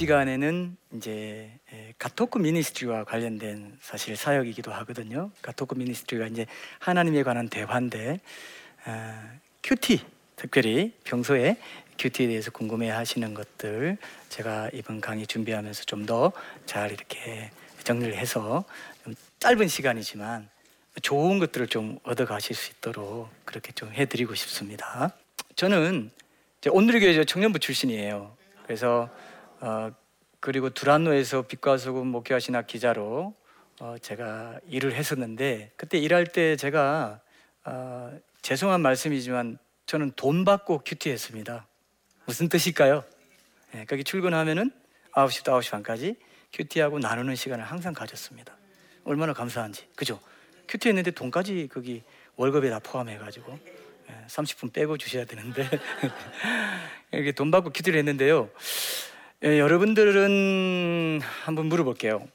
시간에는 이제 에, God Talk ministry와 관련된 사실 사역이기도 하거든요. God Talk ministry가 이제 하나님에 관한 대화인데 어, QT 특별히 평소에 QT에 대해서 궁금해하시는 것들 제가 이번 강의 준비하면서 좀 더 잘 이렇게 정리를 해서 좀 짧은 시간이지만 좋은 것들을 좀 얻어가실 수 있도록 그렇게 좀 해드리고 싶습니다. 저는 온누리교회 청년부 출신이에요. 그래서 어, 그리고 두란노에서 빛과 소금 목회하시나 기자로 어, 제가 일을 했었는데 그때 일할 때 제가 어, 죄송한 말씀이지만 저는 돈 받고 큐티했습니다. 무슨 뜻일까요? 네, 거기 출근하면은 9시부터 9시 반까지 큐티하고 나누는 시간을 항상 가졌습니다. 얼마나 감사한지. 그죠? QT 했는데 돈까지 거기 월급에 다 포함해가지고 30분 빼고 주셔야 되는데 이렇게 돈 받고 QT를 했는데요. 예, 여러분들은 한번 물어볼게요.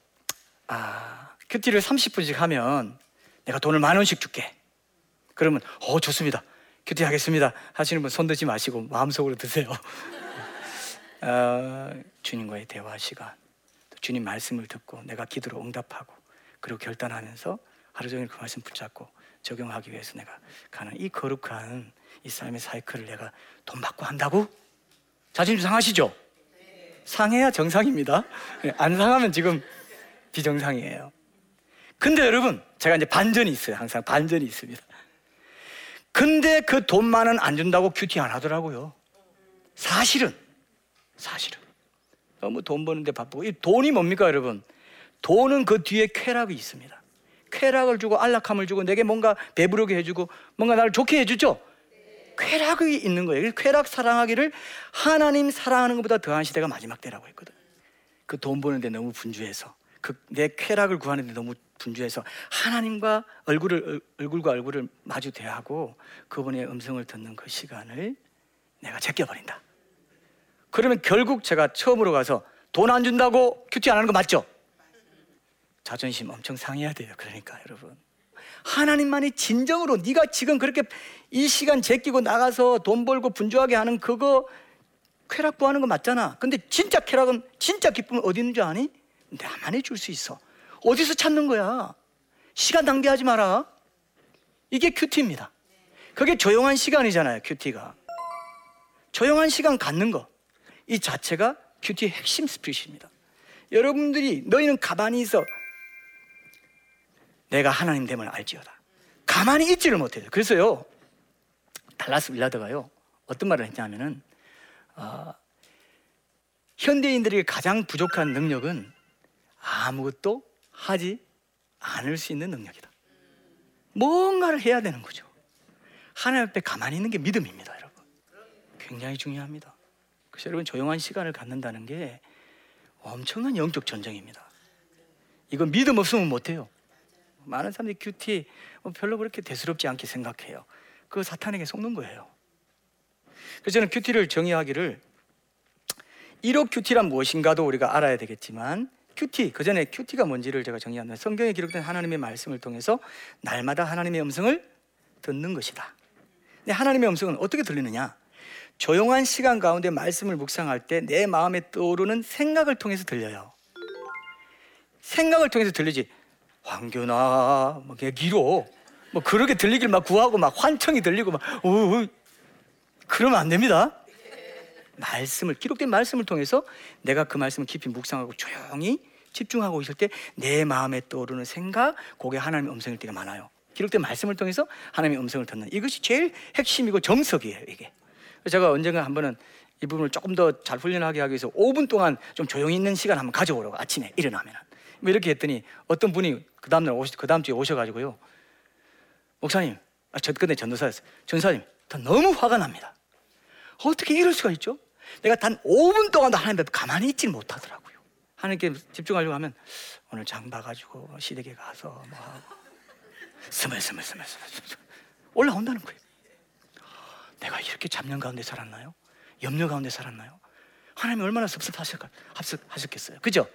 아, QT를 30분씩 하면 내가 돈을 만 원씩 줄게. 그러면 어 좋습니다. QT 하겠습니다. 하시는 분 손 드지 마시고 마음속으로 드세요. 어, 주님과의 대화 시간, 주님 말씀을 듣고 내가 기도로 응답하고 그리고 결단하면서 하루 종일 그 말씀 붙잡고 적용하기 위해서 내가 가는 이 거룩한 이 삶의 사이클을 내가 돈 받고 한다고? 자존심 상하시죠? 상해야 정상입니다. 안 상하면 지금 비정상이에요. 근데 여러분, 제가 이제 반전이 있어요. 항상 반전이 있습니다. 근데 그 돈만은 안 준다고 큐티 안 하더라고요. 사실은, 사실은. 너무 돈 버는데 바쁘고. 이 돈이 뭡니까, 여러분? 돈은 그 뒤에 쾌락이 있습니다. 쾌락을 주고 안락함을 주고 내게 뭔가 배부르게 해주고 뭔가 나를 좋게 해주죠. 쾌락이 있는 거예요. 쾌락 사랑하기를 하나님 사랑하는 것보다 더한 시대가 마지막 때라고 했거든. 그 돈 버는데 너무 분주해서 그 내 쾌락을 구하는데 너무 분주해서 하나님과 얼굴을 얼굴과 얼굴을 마주 대하고 그분의 음성을 듣는 그 시간을 내가 제껴버린다. 그러면 결국 제가 처음으로 가서 돈 안 준다고 큐티 안 하는 거 맞죠? 자존심 엄청 상해야 돼요. 그러니까 여러분. 하나님만이 진정으로 네가 지금 그렇게 이 시간 제끼고 나가서 돈 벌고 분주하게 하는 그거 쾌락 구하는 거 맞잖아. 근데 진짜 쾌락은 진짜 기쁨은 어디 있는 줄 아니? 나만이 줄 수 있어. 어디서 찾는 거야? 시간 낭비하지 마라. 이게 큐티입니다. 그게 조용한 시간이잖아요, 큐티가. 조용한 시간 갖는 거. 이 자체가 큐티의 핵심 스피릿입니다. 여러분들이 너희는 가만히 있어 내가 하나님 됨을 알지어다. 가만히 있지를 못해요. 그래서요, 달라스 빌라드가요, 어떤 말을 했냐면은, 어, 현대인들에게 가장 부족한 능력은 아무것도 하지 않을 수 있는 능력이다. 뭔가를 해야 되는 거죠. 하나님 앞에 가만히 있는 게 믿음입니다, 여러분. 굉장히 중요합니다. 그래서 여러분 조용한 시간을 갖는다는 게 엄청난 영적 전쟁입니다. 이거 믿음 없으면 못해요. 많은 사람들이 큐티 뭐 별로 그렇게 대수롭지 않게 생각해요. 그 사탄에게 속는 거예요. 그래서 저는 큐티를 정의하기를 1호 QT란 무엇인가도 우리가 알아야 되겠지만 QT 그 전에 QT가 뭔지를 제가 정의한다. 성경에 기록된 하나님의 말씀을 통해서 날마다 하나님의 음성을 듣는 것이다. 근데 하나님의 음성은 어떻게 들리느냐? 조용한 시간 가운데 말씀을 묵상할 때 내 마음에 떠오르는 생각을 통해서 들려요. 생각을 통해서 들리지. 환경이나 뭐 귀로 뭐 그렇게 들리길 막 구하고 막 환청이 들리고 막 오, 그러면 안 됩니다. 말씀을 기록된 말씀을 통해서 내가 그 말씀을 깊이 묵상하고 조용히 집중하고 있을 때 내 마음에 떠오르는 생각, 그게 하나님의 음성일 때가 많아요. 기록된 말씀을 통해서 하나님의 음성을 듣는 이것이 제일 핵심이고 정석이에요. 이게 제가 언젠가 한 번은 이 부분을 조금 더 잘 훈련하게 하기 위해서 5분 동안 좀 조용히 있는 시간 한번 가져오라고 아침에 일어나면 뭐 이렇게 했더니 어떤 분이 그 다음날 오시, 그 다음 주에 오셔가지고요. 목사님, 아, 저 근데 전도사였어요. 전사님, 더 너무 화가 납니다. 어떻게 이럴 수가 있죠? 내가 단 5분 동안도 하나님 앞에 가만히 있지 못하더라고요. 하나님께 집중하려고 하면 오늘 장 봐가지고 시댁에 가서 뭐 스멀스멀스멀스멀 올라온다는 거예요. 내가 이렇게 잡념 가운데 살았나요? 염려 가운데 살았나요? 하나님이 얼마나 섭섭하셨겠어요. 그죠?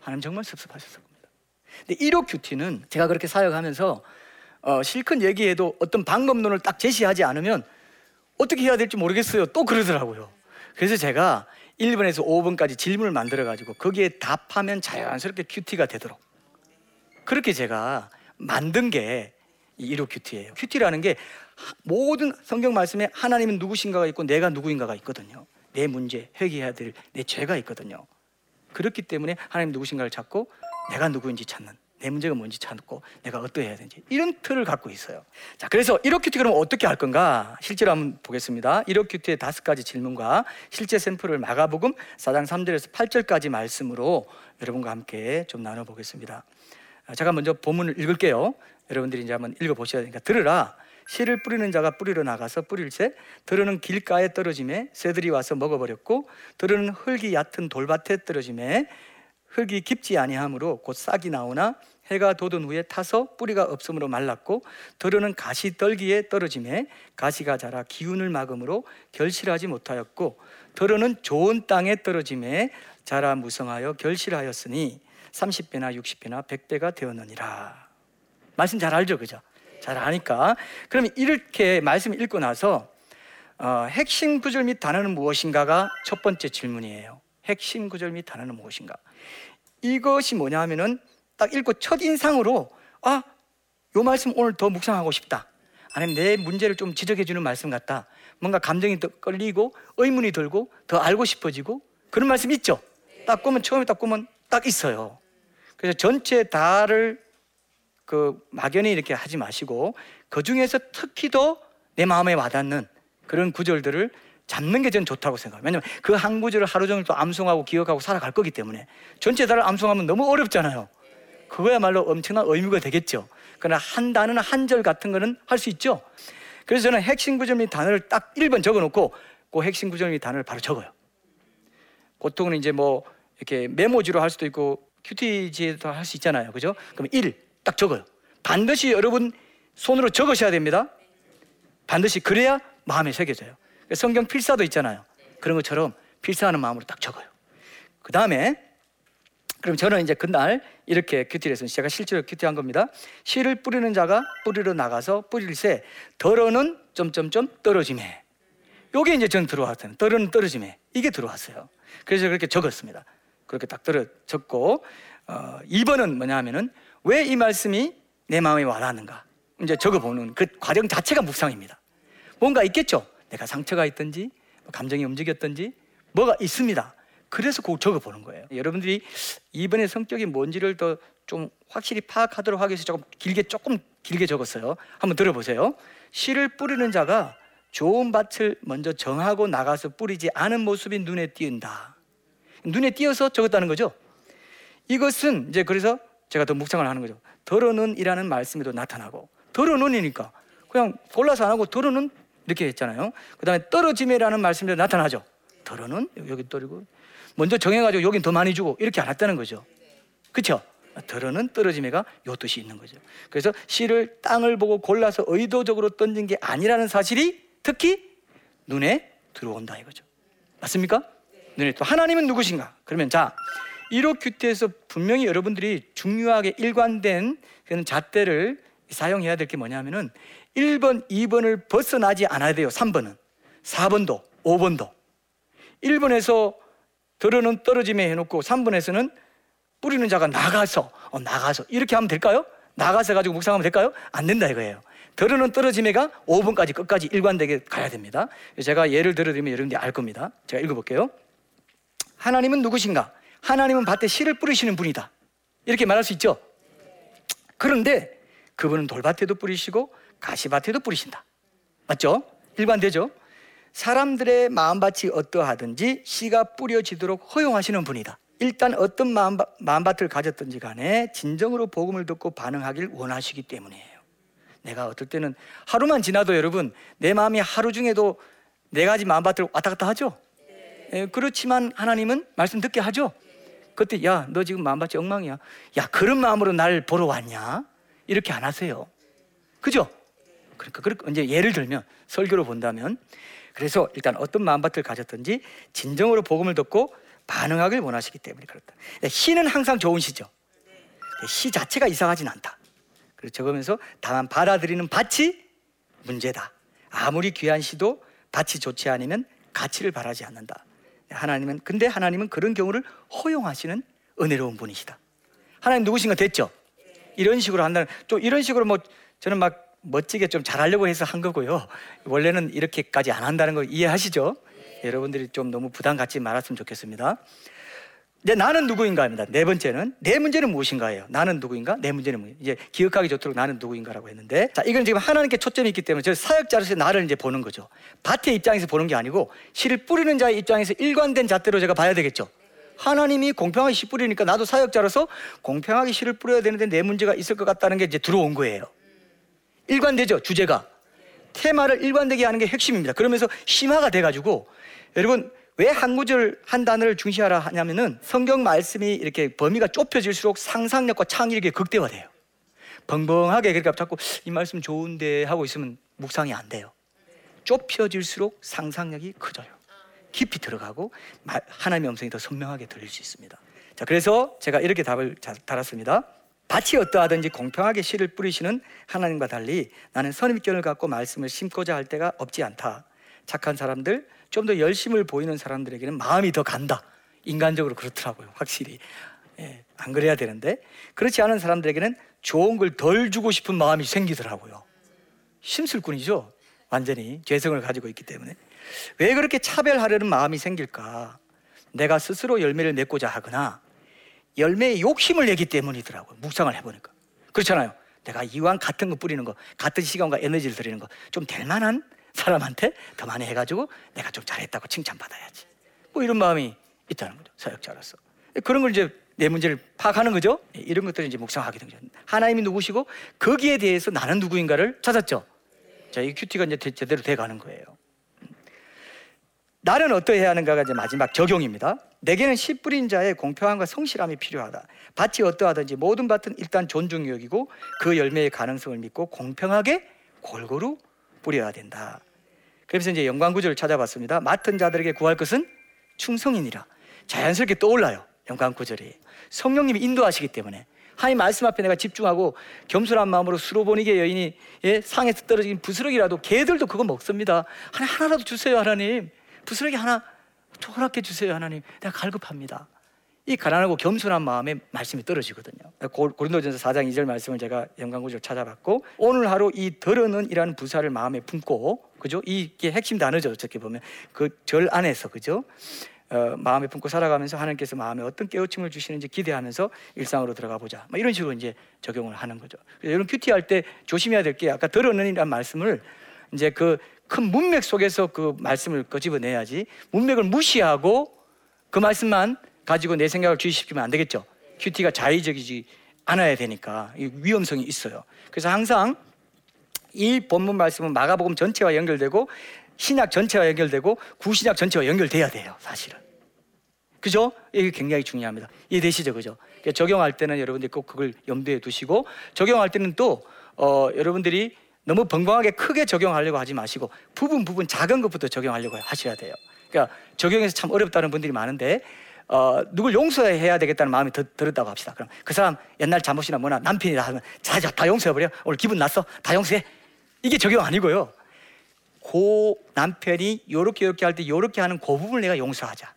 하나님 정말 섭섭하셨을 겁니다. 근데 일오 QT는 제가 그렇게 사역하면서 어, 실컷 얘기해도 어떤 방법론을 딱 제시하지 않으면 어떻게 해야 될지 모르겠어요. 또 그러더라고요. 그래서 제가 1번에서 5번까지 질문을 만들어 가지고 거기에 답하면 자연스럽게 QT가 되도록 그렇게 제가 만든 게 일오 QT예요. QT라는 게 모든 성경 말씀에 하나님은 누구신가가 있고 내가 누구인가가 있거든요. 내 문제, 회개해야 될 내 죄가 있거든요. 그렇기 때문에 하나님 누구신가를 찾고 내가 누구인지 찾는 내 문제가 뭔지 찾고 내가 어떠해야 되는지 이런 틀을 갖고 있어요. 자, 그래서 1호 큐티 그럼 어떻게 할 건가? 실제로 한번 보겠습니다. 1호 큐티의 다섯 가지 질문과 실제 샘플을 마가복음 4장 3절에서 8절까지 말씀으로 여러분과 함께 좀 나눠 보겠습니다. 제가 먼저 본문을 읽을게요. 여러분들이 이제 한번 읽어 보셔야 되니까 들으라. 씨를 뿌리는 자가 뿌리러 나가서 뿌릴새 들으는 길가에 떨어짐에 새들이 와서 먹어버렸고 들으는 흙이 얕은 돌밭에 떨어짐에 흙이 깊지 아니하므로 곧 싹이 나오나 해가 돋은 후에 타서 뿌리가 없으므로 말랐고 들으는 가시 떨기에 떨어짐에 가시가 자라 기운을 막음으로 결실하지 못하였고 들으는 좋은 땅에 떨어짐에 자라 무성하여 결실하였으니 30배나 60배나 100배가 되었느니라 말씀 잘 알죠 그죠? 잘 아니까 그러면 이렇게 말씀 읽고 나서 어, 핵심 구절 및 단어는 무엇인가가 첫 번째 질문이에요 핵심 구절 및 단어는 무엇인가 이것이 뭐냐 하면은 딱 읽고 첫 인상으로 아, 요 말씀 오늘 더 묵상하고 싶다. 아니면 내 문제를 좀 지적해 주는 말씀 같다. 뭔가 감정이 더 끌리고 의문이 들고 더 알고 싶어지고 그런 말씀 있죠. 딱 보면 처음에 딱 보면 딱 있어요. 그래서 전체 다를 그 막연히 이렇게 하지 마시고 그 중에서 특히 더 내 마음에 와닿는 그런 구절들을 잡는 게 저는 좋다고 생각해요. 왜냐면 그 한 구절을 하루 종일 또 암송하고 기억하고 살아갈 거기 때문에 전체 단을 암송하면 너무 어렵잖아요. 그거야말로 엄청난 의미가 되겠죠. 그러나 한 단어나 한 절 같은 거는 할 수 있죠. 그래서 저는 핵심 구절 및 단어를 딱 1번 적어 놓고 그 핵심 구절 및 단어를 바로 적어요. 보통은 이제 뭐 이렇게 메모지로 할 수도 있고 큐티지에도 할 수 있잖아요. 그죠? 그럼 1 딱 적어요. 반드시 여러분 손으로 적으셔야 됩니다. 반드시 그래야 마음에 새겨져요. 성경 필사도 있잖아요. 그런 것처럼 필사하는 마음으로 딱 적어요. 그 다음에 그럼 저는 이제 그날 이렇게 큐티를 해서 제가 실제로 큐티한 겁니다. 씨를 뿌리는 자가 뿌리러 나가서 뿌릴새 덜어는 점점점 떨어짐에 요게 이제 전 들어왔어요. 떨어는 떨어짐에 이게 들어왔어요. 그래서 그렇게 적었습니다. 그렇게 딱 떨어 적고 어, 2번은 뭐냐 하면은 왜 이 말씀이 내 마음에 와닿는가 이제 적어보는 그 과정 자체가 묵상입니다. 뭔가 있겠죠. 내가 상처가 있든지 뭐 감정이 움직였든지 뭐가 있습니다. 그래서 꼭 적어보는 거예요. 여러분들이 이번에 성격이 뭔지를 더 좀 확실히 파악하도록 하기 위해서 조금 길게 조금 길게 적었어요. 한번 들어보세요. 씨를 뿌리는 자가 좋은 밭을 먼저 정하고 나가서 뿌리지 않은 모습이 눈에 띄는다. 눈에 띄어서 적었다는 거죠. 이것은 이제 그래서 제가 더 묵상을 하는 거죠. 더러는이라는 말씀에도 나타나고 더러는이니까 그냥 골라서 안 하고 더러는 이렇게 했잖아요. 그 다음에 떨어짐이라는 말씀이 나타나죠. 덜어는 여기 떨리고 먼저 정해가지고 여긴 더 많이 주고 이렇게 안 했다는 거죠. 그렇죠? 덜어는 떨어짐에가 요 뜻이 있는 거죠. 그래서 씨를 땅을 보고 골라서 의도적으로 던진 게 아니라는 사실이 특히 눈에 들어온다 이거죠. 맞습니까? 눈에 또 하나님은 누구신가? 그러면 자 1호 큐티에서 분명히 여러분들이 중요하게 일관된 그런 잣대를 사용해야 될 게 뭐냐면은 1번, 2번을 벗어나지 않아야 돼요. 3번은. 4번도, 5번도. 1번에서 들어는 떨어짐에 해놓고 3번에서는 뿌리는 자가 나가서, 어, 나가서. 이렇게 하면 될까요? 나가서 가지고 묵상하면 될까요? 안 된다 이거예요. 들어는 떨어짐에가 5번까지 끝까지 일관되게 가야 됩니다. 제가 예를 들어드리면 여러분들이 알 겁니다. 제가 읽어볼게요. 하나님은 누구신가? 하나님은 밭에 씨를 뿌리시는 분이다. 이렇게 말할 수 있죠? 그런데 그분은 돌밭에도 뿌리시고 가시밭에도 뿌리신다. 맞죠? 일관되죠? 사람들의 마음밭이 어떠하든지 씨가 뿌려지도록 허용하시는 분이다. 일단 어떤 마음, 마음밭을 가졌든지 간에 진정으로 복음을 듣고 반응하길 원하시기 때문이에요. 내가 어떨 때는 하루만 지나도 여러분 내 마음이 하루 중에도 네 가지 마음밭을 왔다 갔다 하죠. 예, 그렇지만 하나님은 말씀 듣게 하죠. 그때 야 너 지금 마음밭이 엉망이야. 야 그런 마음으로 날 보러 왔냐? 이렇게 안 하세요. 그죠? 그러니까 그렇게 이제 예를 들면 설교로 본다면 그래서 일단 어떤 마음밭을 가졌든지 진정으로 복음을 듣고 반응하길 원하시기 때문에 그렇다. 시는 항상 좋은 시죠. 시 자체가 이상하진 않다. 그래서 적으면서 다만 받아들이는 밭이 문제다. 아무리 귀한 시도 밭이 좋지 않으면 가치를 바라지 않는다. 하나님은 근데 하나님은 그런 경우를 허용하시는 은혜로운 분이시다. 하나님 누구신가 됐죠? 이런 식으로 한다는 좀 이런 식으로 뭐 저는 막 멋지게 좀 잘하려고 해서 한 거고요. 원래는 이렇게까지 안 한다는 거 이해하시죠? 여러분들이 좀 너무 부담 갖지 말았으면 좋겠습니다. 이제 나는 누구인가입니다. 네 번째는 내 문제는 무엇인가예요. 나는 누구인가? 내 문제는 무엇인가? 이제 기억하기 좋도록 나는 누구인가라고 했는데 자, 이건 지금 하나님께 초점이 있기 때문에 저 사역자로서 나를 이제 보는 거죠. 밭의 입장에서 보는 게 아니고 씨를 뿌리는 자의 입장에서 일관된 잣대로 제가 봐야 되겠죠. 하나님이 공평하게 씨 뿌리니까 나도 사역자로서 공평하게 씨를 뿌려야 되는데 내 문제가 있을 것 같다는 게 이제 들어온 거예요. 일관되죠, 주제가. 테마를 일관되게 하는 게 핵심입니다. 그러면서 심화가 돼가지고 여러분 왜 한 구절 한 단어를 중시하라 하냐면은 성경 말씀이 이렇게 범위가 좁혀질수록 상상력과 창의력이 극대화돼요. 벙벙하게 그러니까 자꾸 이 말씀 좋은데 하고 있으면 묵상이 안 돼요. 좁혀질수록 상상력이 커져요. 깊이 들어가고 하나님의 음성이 더 선명하게 들릴 수 있습니다. 자, 그래서 제가 이렇게 답을 달았습니다. 밭이 어떠하든지 공평하게 씨를 뿌리시는 하나님과 달리 나는 선입견을 갖고 말씀을 심고자 할 때가 없지 않다. 착한 사람들, 좀 더 열심을 보이는 사람들에게는 마음이 더 간다. 인간적으로 그렇더라고요, 확실히. 예, 안 그래야 되는데 그렇지 않은 사람들에게는 좋은 걸 덜 주고 싶은 마음이 생기더라고요. 심술꾼이죠. 완전히 죄성을 가지고 있기 때문에 왜 그렇게 차별하려는 마음이 생길까? 내가 스스로 열매를 맺고자 하거나 열매에 욕심을 내기 때문이더라고요. 묵상을 해보니까 그렇잖아요. 내가 이왕 같은 거 뿌리는 거, 같은 시간과 에너지를 들이는 거 좀 될 만한 사람한테 더 많이 해가지고 내가 좀 잘했다고 칭찬받아야지. 뭐 이런 마음이 있다는 거죠. 사역자로서. 그런 걸 이제 내 문제를 파악하는 거죠. 이런 것들을 이제 묵상하게 된 거죠. 하나님이 누구시고 거기에 대해서 나는 누구인가를 찾았죠. 자, 이 큐티가 이제 제대로 돼 가는 거예요. 나는 어떠해야 하는가가 이제 마지막 적용입니다. 내게는 씨 뿌린 자의 공평함과 성실함이 필요하다. 밭이 어떠하든지 모든 밭은 일단 존중 여기고 그 열매의 가능성을 믿고 공평하게 골고루 뿌려야 된다. 그래서 이제 영광 구절을 찾아봤습니다. 맡은 자들에게 구할 것은 충성이니라. 자연스럽게 떠올라요. 영광 구절이. 성령님이 인도하시기 때문에 하나님 말씀 앞에 내가 집중하고 겸손한 마음으로 수로보니게 여인이 예, 상에서 떨어진 부스러기라도 개들도 그거 먹습니다. 하나 하나라도 주세요 하나님. 부스러기 하나 허락해 주세요 하나님. 내가 갈급합니다. 이 가난하고 겸손한 마음에 말씀이 떨어지거든요. 고린도전서 4장 2절 말씀을 제가 영광구절 찾아봤고 오늘 하루 이 더러는 이라는 부사를 마음에 품고 그죠? 이게 핵심 단어죠. 어떻게 보면 그 절 안에서 그죠? 어, 마음에 품고 살아가면서 하나님께서 마음에 어떤 깨우침을 주시는지 기대하면서 일상으로 들어가 보자. 뭐 이런 식으로 이제 적용을 하는 거죠. 이런 큐티 할 때 조심해야 될 게 아까 더러는이라는 말씀을 이제 그 큰 문맥 속에서 그 말씀을 끄집어내야지 문맥을 무시하고 그 말씀만 가지고 내 생각을 주의시키면 안 되겠죠. 큐티가 자의적이지 않아야 되니까 위험성이 있어요. 그래서 항상 이 본문 말씀은 마가복음 전체와 연결되고 신약 전체와 연결되고 구신약 전체와 연결돼야 돼요, 사실은. 그죠? 이게 굉장히 중요합니다. 이해되시죠, 그죠? 그러니까 적용할 때는 여러분들이 꼭 그걸 염두에 두시고 적용할 때는 또 어, 여러분들이 너무 벙벙하게 크게 적용하려고 하지 마시고 부분 부분 작은 것부터 적용하려고 하셔야 돼요. 그러니까 적용해서 참 어렵다는 분들이 많은데 어, 누굴 용서해야 되겠다는 마음이 더, 들었다고 합시다. 그럼 그 사람 옛날 잘못이나 뭐나 남편이다 하면 자, 자, 다 용서해버려. 오늘 기분 났어. 다 용서해. 이게 적용 아니고요. 고 남편이 요렇게 요렇게 할 때 요렇게 하는 그 부분을 내가 용서하자.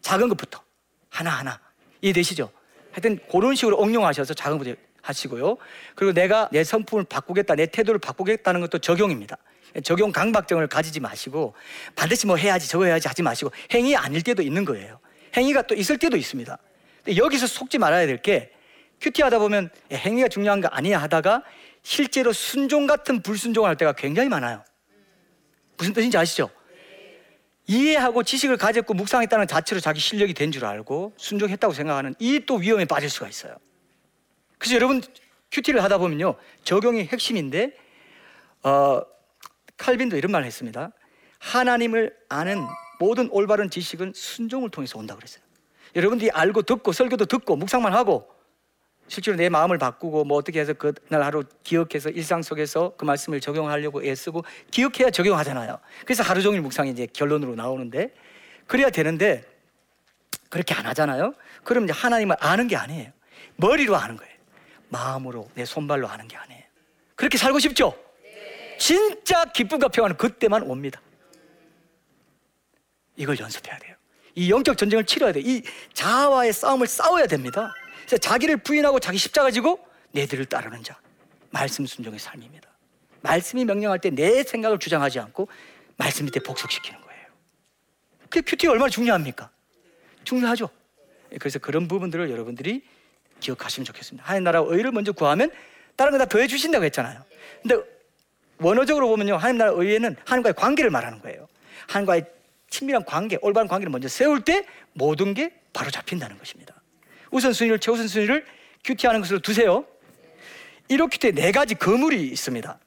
작은 것부터. 하나하나. 이해되시죠? 하여튼 그런 식으로 응용하셔서 작은 것부터 하시고요. 그리고 내가 내 성품을 바꾸겠다, 내 태도를 바꾸겠다는 것도 적용입니다. 적용 강박증을 가지지 마시고 반드시 뭐 해야지 저거 해야지 하지 마시고 행위 아닐 때도 있는 거예요. 행위가 또 있을 때도 있습니다. 여기서 속지 말아야 될 게 큐티 하다 보면 행위가 중요한 거 아니야 하다가 실제로 순종 같은 불순종을 할 때가 굉장히 많아요. 무슨 뜻인지 아시죠? 이해하고 지식을 가졌고 묵상했다는 자체로 자기 실력이 된 줄 알고 순종했다고 생각하는 이 또 위험에 빠질 수가 있어요. 그래서 여러분 큐티를 하다 보면요 적용이 핵심인데 어, 칼빈도 이런 말을 했습니다. 하나님을 아는 모든 올바른 지식은 순종을 통해서 온다 그랬어요. 여러분들이 알고 듣고 설교도 듣고 묵상만 하고 실제로 내 마음을 바꾸고 뭐 어떻게 해서 그날 하루 기억해서 일상 속에서 그 말씀을 적용하려고 애쓰고 기억해야 적용하잖아요. 그래서 하루 종일 묵상이 이제 결론으로 나오는데 그래야 되는데 그렇게 안 하잖아요. 그럼 이제 하나님을 아는 게 아니에요. 머리로 아는 거예요. 마음으로 내 손발로 아는 게 아니에요. 그렇게 살고 싶죠? 진짜 기쁨과 평안은 그때만 옵니다. 이걸 연습해야 돼요. 이 영적 전쟁을 치러야 돼. 이 자아와의 싸움을 싸워야 됩니다. 그래서 자기를 부인하고 자기 십자가 지고 내 뒤를 따르는 자. 말씀 순종의 삶입니다. 말씀이 명령할 때 내 생각을 주장하지 않고 말씀 밑에 복속시키는 거예요. 그 큐티가 얼마나 중요합니까? 중요하죠. 그래서 그런 부분들을 여러분들이 기억하시면 좋겠습니다. 하나님 나라 의를 먼저 구하면 다른 거 다 더해 주신다고 했잖아요. 근데 원어적으로 보면요. 하나님 나라 의에는 하나님과의 관계를 말하는 거예요. 하나님과의 친밀한 관계, 올바른 관계를 먼저 세울 때 모든 게 바로 잡힌다는 것입니다. 우선순위를 최우선순위를 큐티하는 것으로 두세요. 이렇게 때네 가지 거물이 있습니다.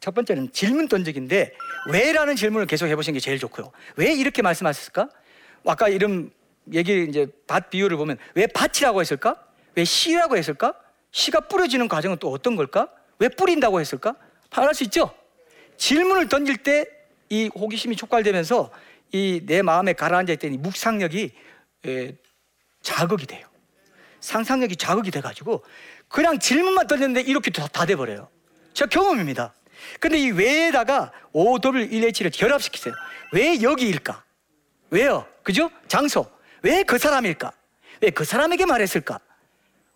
첫 번째는 질문 던지기인데 왜라는 질문을 계속 해보시는 게 제일 좋고요. 왜 이렇게 말씀하셨을까? 아까 이름 얘기 이제 밭 비유를 보면 왜 밭이라고 했을까? 왜 씨라고 했을까? 씨가 뿌려지는 과정은 또 어떤 걸까? 왜 뿌린다고 했을까? 말할 수 있죠. 질문을 던질 때 이 호기심이 촉발되면서 이 내 마음에 가라앉아 이 묵상력이 에, 자극이 돼요. 상상력이 자극이 돼가지고 그냥 질문만 던졌는데 이렇게 다, 다 돼버려요. 제 경험입니다. 근데 이 왜에다가 OW1H를 결합시키세요. 왜 여기일까? 왜요? 그죠? 장소. 왜 그 사람일까? 왜 그 사람에게 말했을까?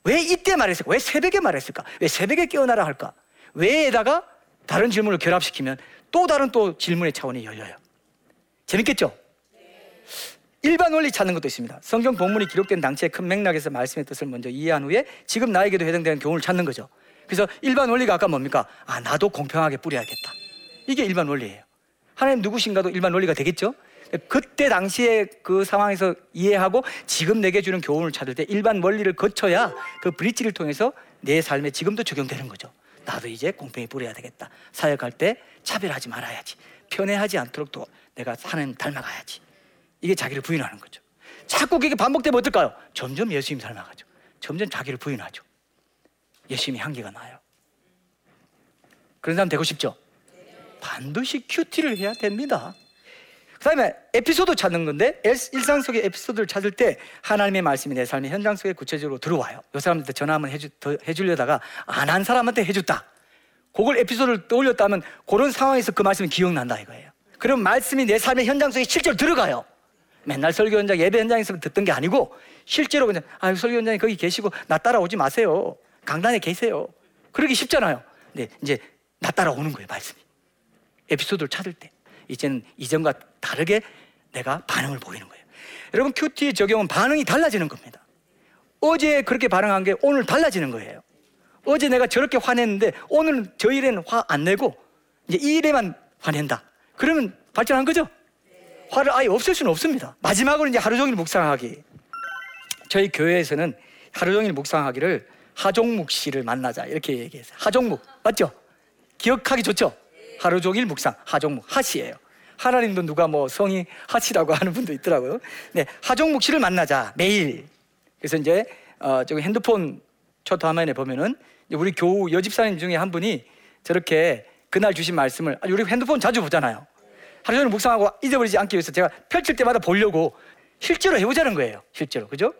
왜 이때 말했을까? 왜 새벽에 말했을까? 왜 새벽에 깨어나라 할까? 왜에다가 다른 질문을 결합시키면 또 다른 또 질문의 차원이 열려요. 재밌겠죠? 일반 원리 찾는 것도 있습니다. 성경 본문이 기록된 당시의 큰 맥락에서 말씀의 뜻을 먼저 이해한 후에 지금 나에게도 해당되는 교훈을 찾는 거죠. 그래서 일반 원리가 아까 뭡니까? 아, 나도 공평하게 뿌려야겠다. 이게 일반 원리예요. 하나님 누구신가도 일반 원리가 되겠죠? 그때 당시에 그 상황에서 이해하고 지금 내게 주는 교훈을 찾을 때 일반 원리를 거쳐야 그 브릿지를 통해서 내 삶에 지금도 적용되는 거죠. 나도 이제 공평히 뿌려야 되겠다. 사역할 때 차별하지 말아야지. 편애하지 않도록 또 내가 사는 닮아가야지. 이게 자기를 부인하는 거죠. 자꾸 그게 반복되면 어떨까요? 점점 예수님 닮아가죠. 점점 자기를 부인하죠. 예수님이 한계가 나요. 그런 사람 되고 싶죠? 반드시 큐티를 해야 됩니다. 그 다음에 에피소드 찾는 건데 일상 속의 에피소드를 찾을 때 하나님의 말씀이 내 삶의 현장 속에 구체적으로 들어와요. 이 사람한테 전화 한번 해주, 해주려다가 안 한 사람한테 해줬다. 그걸 에피소드를 떠올렸다면 그런 상황에서 그 말씀이 기억난다 이거예요. 그럼 말씀이 내 삶의 현장 속에 실제로 들어가요. 맨날 설교 현장, 예배 현장에서 듣던 게 아니고 실제로 그냥 아 설교 현장에 거기 계시고 나 따라오지 마세요. 강단에 계세요. 그러기 쉽잖아요. 근데 이제 나 따라오는 거예요 말씀이. 에피소드를 찾을 때 이제는 이전과 다르게 내가 반응을 보이는 거예요. 여러분 큐티 적용은 반응이 달라지는 겁니다. 어제 그렇게 반응한 게 오늘 달라지는 거예요. 어제 내가 저렇게 화냈는데 오늘 저 일에는 화 안 내고 이제 이 일에만 화낸다. 그러면 발전한 거죠? 화를 아예 없앨 수는 없습니다. 마지막으로 이제 하루 종일 묵상하기. 저희 교회에서는 하루 종일 묵상하기를 하종묵 씨를 만나자 이렇게 얘기했어요. 하종묵 맞죠? 기억하기 좋죠? 하루 종일 묵상 하종묵 하씨예요. 하나님도 누가 뭐 성이 하씨라고 하는 분도 있더라고요. 네, 하종묵 씨를 만나자 매일. 그래서 이제 어, 저기 핸드폰 첫 화면에 보면은 우리 교우 여집사님 중에 한 분이 저렇게 그날 주신 말씀을 우리 핸드폰 자주 보잖아요. 하루 종일 묵상하고 잊어버리지 않기 위해서 제가 펼칠 때마다 보려고 실제로 해보자는 거예요. 실제로 그죠?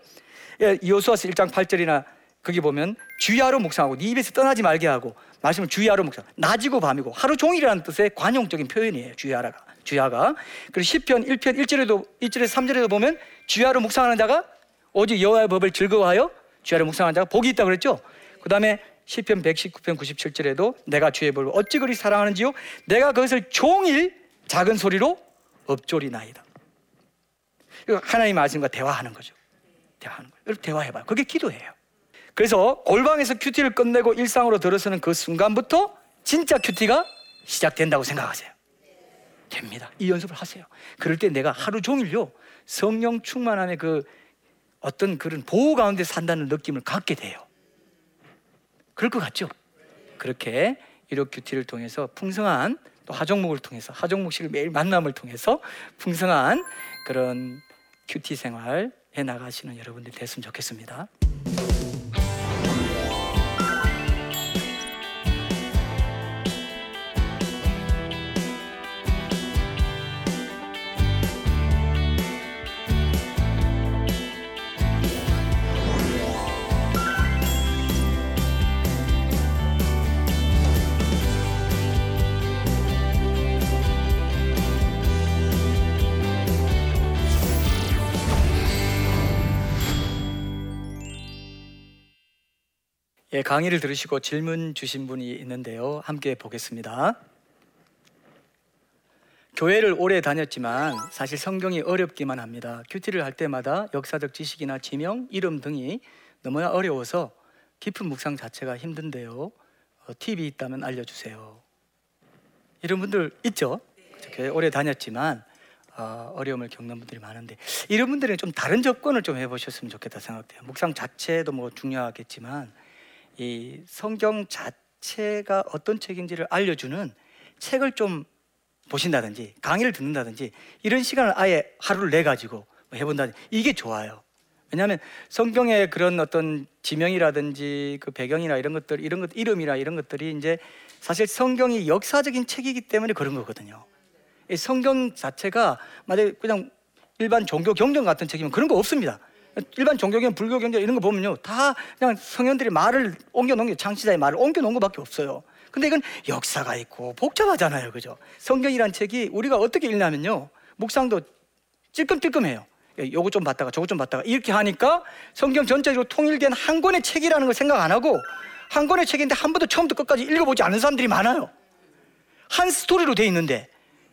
예, 요수아서 1장 8절이나 거기 보면 주야로 묵상하고 네 입에서 떠나지 말게 하고 말씀을 주야로 묵상. 낮이고 밤이고 하루 종일이라는 뜻의 관용적인 표현이에요. 주야가 주야가. 그리고 시편 1편 1절에도 1절에서 3절에도 보면 주야로 묵상하는 자가 오직 여호와의 법을 즐거워하여 주야로 묵상하는 자가 복이 있다 그랬죠. 그다음에 시편 119편 97절에도 내가 주의 법을 어찌 그리 사랑하는지요 내가 그것을 종일 작은 소리로 엎조리나이다. 하나님 말씀과 대화하는 거죠. 대화하는 거예요. 대화해봐요. 그게 기도예요. 그래서 골방에서 큐티를 끝내고 일상으로 들어서는 그 순간부터 진짜 큐티가 시작된다고 생각하세요. 됩니다. 이 연습을 하세요. 그럴 때 내가 하루 종일요 성령 충만함의 그 어떤 그런 보호 가운데 산다는 느낌을 갖게 돼요. 그럴 것 같죠? 그렇게 이로 큐티를 통해서 풍성한 또 하종목을 통해서 하종목 씨를 매일 만남을 통해서 풍성한 그런 큐티 생활 해 나가시는 여러분들 됐으면 좋겠습니다. 예, 강의를 들으시고 질문 주신 분이 있는데요. 함께 보겠습니다. 교회를 오래 다녔지만 사실 성경이 어렵기만 합니다. 큐티를 할 때마다 역사적 지식이나 지명, 이름 등이 너무나 어려워서 깊은 묵상 자체가 힘든데요. 어, 팁이 있다면 알려주세요. 이런 분들 있죠? 교회 오래 다녔지만 어, 어려움을 겪는 분들이 많은데 이런 분들은 좀 다른 접근을 좀 해보셨으면 좋겠다 생각돼요. 묵상 자체도 뭐 중요하겠지만 이 성경 자체가 어떤 책인지를 알려주는 책을 좀 보신다든지 강의를 듣는다든지 이런 시간을 아예 하루를 내 가지고 뭐 해본다든지 이게 좋아요. 왜냐하면 성경의 그런 어떤 지명이라든지 그 배경이나 이런 것들 이런 것 이름이나 이런 것들이 이제 사실 성경이 역사적인 책이기 때문에 그런 거거든요. 이 성경 자체가 만약 그냥 일반 종교 경전 같은 책이면 그런 거 없습니다. 일반 종교경, 불교 경전 이런 거 보면요, 다 그냥 성현들이 말을 옮겨 놓은 게 창시자의 말을 옮겨 놓은 것밖에 없어요. 근데 이건 역사가 있고 복잡하잖아요, 그죠? 성경이란 책이 우리가 어떻게 읽냐면요, 묵상도 찔끔찔끔해요. 예, 요거 좀 봤다가 저거 좀 봤다가 이렇게 하니까 성경 전체적으로 통일된 한 권의 책이라는 걸 생각 안 하고 한 권의 책인데 한 번도 처음부터 끝까지 읽어보지 않은 사람들이 많아요. 한 스토리로 돼 있는데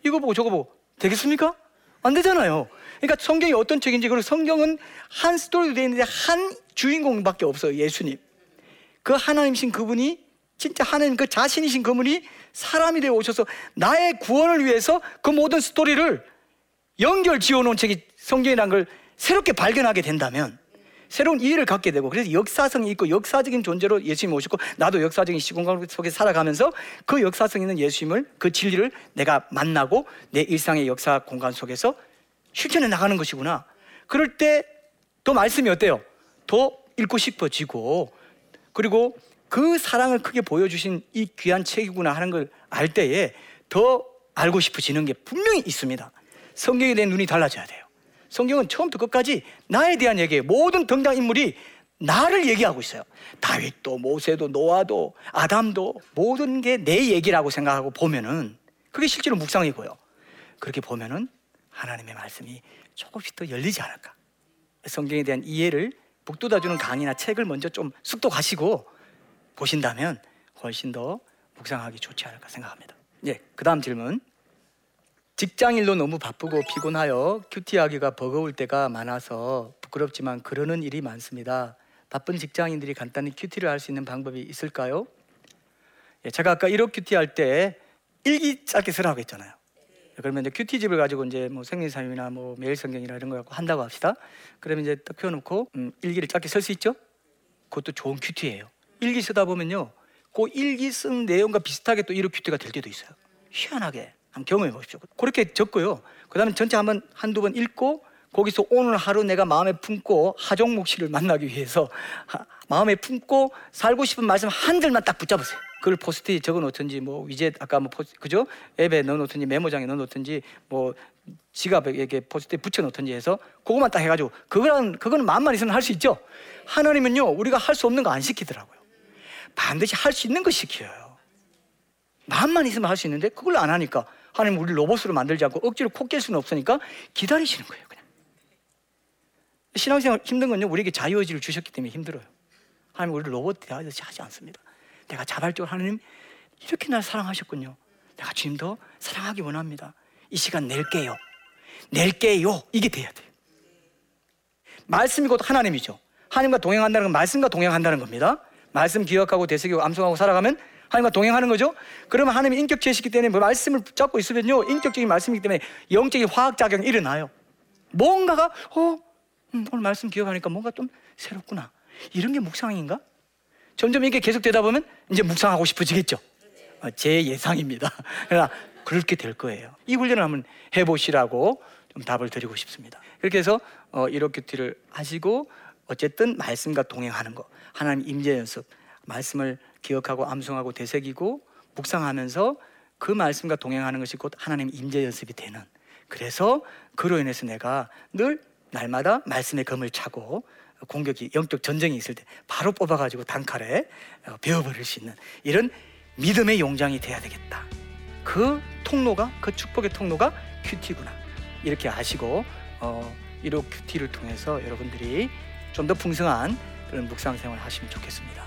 이거 보고 저거 보고 되겠습니까? 안 되잖아요. 그러니까 성경이 어떤 책인지 그리고 성경은 한 스토리로 되어 있는데 한 주인공밖에 없어요. 예수님. 그 하나님이신 그분이 진짜 하나님 그 자신이신 그분이 사람이 되어 오셔서 나의 구원을 위해서 그 모든 스토리를 연결 지어 놓은 책이 성경이라는 걸 새롭게 발견하게 된다면 새로운 이해를 갖게 되고 그래서 역사성이 있고 역사적인 존재로 예수님이 오셨고 나도 역사적인 시공간 속에 살아가면서 그 역사성 있는 예수님을 그 진리를 내가 만나고 내 일상의 역사 공간 속에서 실천해 나가는 것이구나. 그럴 때더 말씀이 어때요? 더 읽고 싶어지고 그리고 그 사랑을 크게 보여주신 이 귀한 책이구나 하는 걸 알 때에 더 알고 싶어지는 게 분명히 있습니다. 성경에 대한 눈이 달라져야 돼요. 성경은 처음부터 끝까지 나에 대한 얘기예요. 모든 등장 인물이 나를 얘기하고 있어요. 다윗도, 모세도, 노아도, 아담도 모든 게 내 얘기라고 생각하고 보면은 그게 실제로 묵상이고요. 그렇게 보면은 하나님의 말씀이 조금씩 더 열리지 않을까. 성경에 대한 이해를 북돋아주는 강의나 책을 먼저 좀 숙독하시고 보신다면 훨씬 더 묵상하기 좋지 않을까 생각합니다. 예, 그 다음 질문. 직장일로 너무 바쁘고 피곤하여 큐티하기가 버거울 때가 많아서 부끄럽지만 그러는 일이 많습니다. 바쁜 직장인들이 간단히 QT를 할 수 있는 방법이 있을까요? 예, 제가 아까 일오 QT 할 때 일기 짧게 쓰라고 했잖아요. 그러면 이제 QT집을 가지고 이제 뭐 생명의 삶이나 뭐 매일 성경이나 이런 거 갖고 한다고 합시다. 그러면 이제 딱 펴놓고 음, 일기를 짧게 쓸 수 있죠? 그것도 좋은 QT예요. 일기 쓰다 보면요, 그 일기 쓴 내용과 비슷하게 또 일오 QT가 될 때도 있어요. 희한하게. 한번 경험해 보십시오. 그렇게 적고요. 그 다음에 전체 한번 한두 번 읽고 거기서 오늘 하루 내가 마음에 품고 하종목 씨를 만나기 위해서 하, 마음에 품고 살고 싶은 말씀 한 절만 딱 붙잡으세요. 그걸 포스트잇 적어 놓든지 뭐 위젯 아까 뭐 포스, 그죠? 앱에 넣어 놓든지 메모장에 넣어 놓든지 뭐 지갑에 포스트잇 붙여 놓든지 해서 그것만 딱 해가지고 그거는 그거는 마음만 있으면 할 수 있죠. 하나님은요 우리가 할 수 없는 거 안 시키더라고요. 반드시 할 수 있는 거 시켜요. 마음만 있으면 할 수 있는데 그걸 안 하니까 하나님 우리 로봇으로 만들지 않고 억지로 코 깰 수는 없으니까 기다리시는 거예요. 그냥 신앙생활 힘든 건요 우리에게 자유의지를 주셨기 때문에 힘들어요. 하나님 우리 로봇 대하듯이 하지 않습니다. 내가 자발적으로 하나님 이렇게 날 사랑하셨군요. 내가 주님 더 사랑하기 원합니다. 이 시간 낼게요. 낼게요. 이게 돼야 돼요. 말씀이 곧 하나님이죠. 하나님과 동행한다는 건 말씀과 동행한다는 겁니다. 말씀 기억하고 되새기고 암송하고 살아가면 하나님과 동행하는 거죠. 그러면 하나님이 인격체시기 때문에 뭐 말씀을 잡고 있으면요 인격적인 말씀이기 때문에 영적인 화학작용이 일어나요. 뭔가가 어 음, 오늘 말씀 기억하니까 뭔가 좀 새롭구나. 이런 게 묵상인가? 점점 이게 계속되다 보면 이제 묵상하고 싶어지겠죠. 어, 제 예상입니다. 그러나 그렇게 될 거예요. 이 훈련을 한번 해보시라고 좀 답을 드리고 싶습니다. 그렇게 해서 어, 이렇게티를 하시고 어쨌든 말씀과 동행하는 거, 하나님 임재 연습, 말씀을 기억하고 암송하고 되새기고 묵상하면서 그 말씀과 동행하는 것이 곧 하나님 임재 연습이 되는. 그래서 그로 인해서 내가 늘 날마다 말씀의 검을 차고 공격이 영적 전쟁이 있을 때 바로 뽑아가지고 단칼에 어, 베어버릴 수 있는 이런 믿음의 용장이 돼야 되겠다. 그 통로가 그 축복의 통로가 큐티구나 이렇게 아시고 어, 이로 큐티를 통해서 여러분들이 좀 더 풍성한 그런 묵상 생활 하시면 좋겠습니다.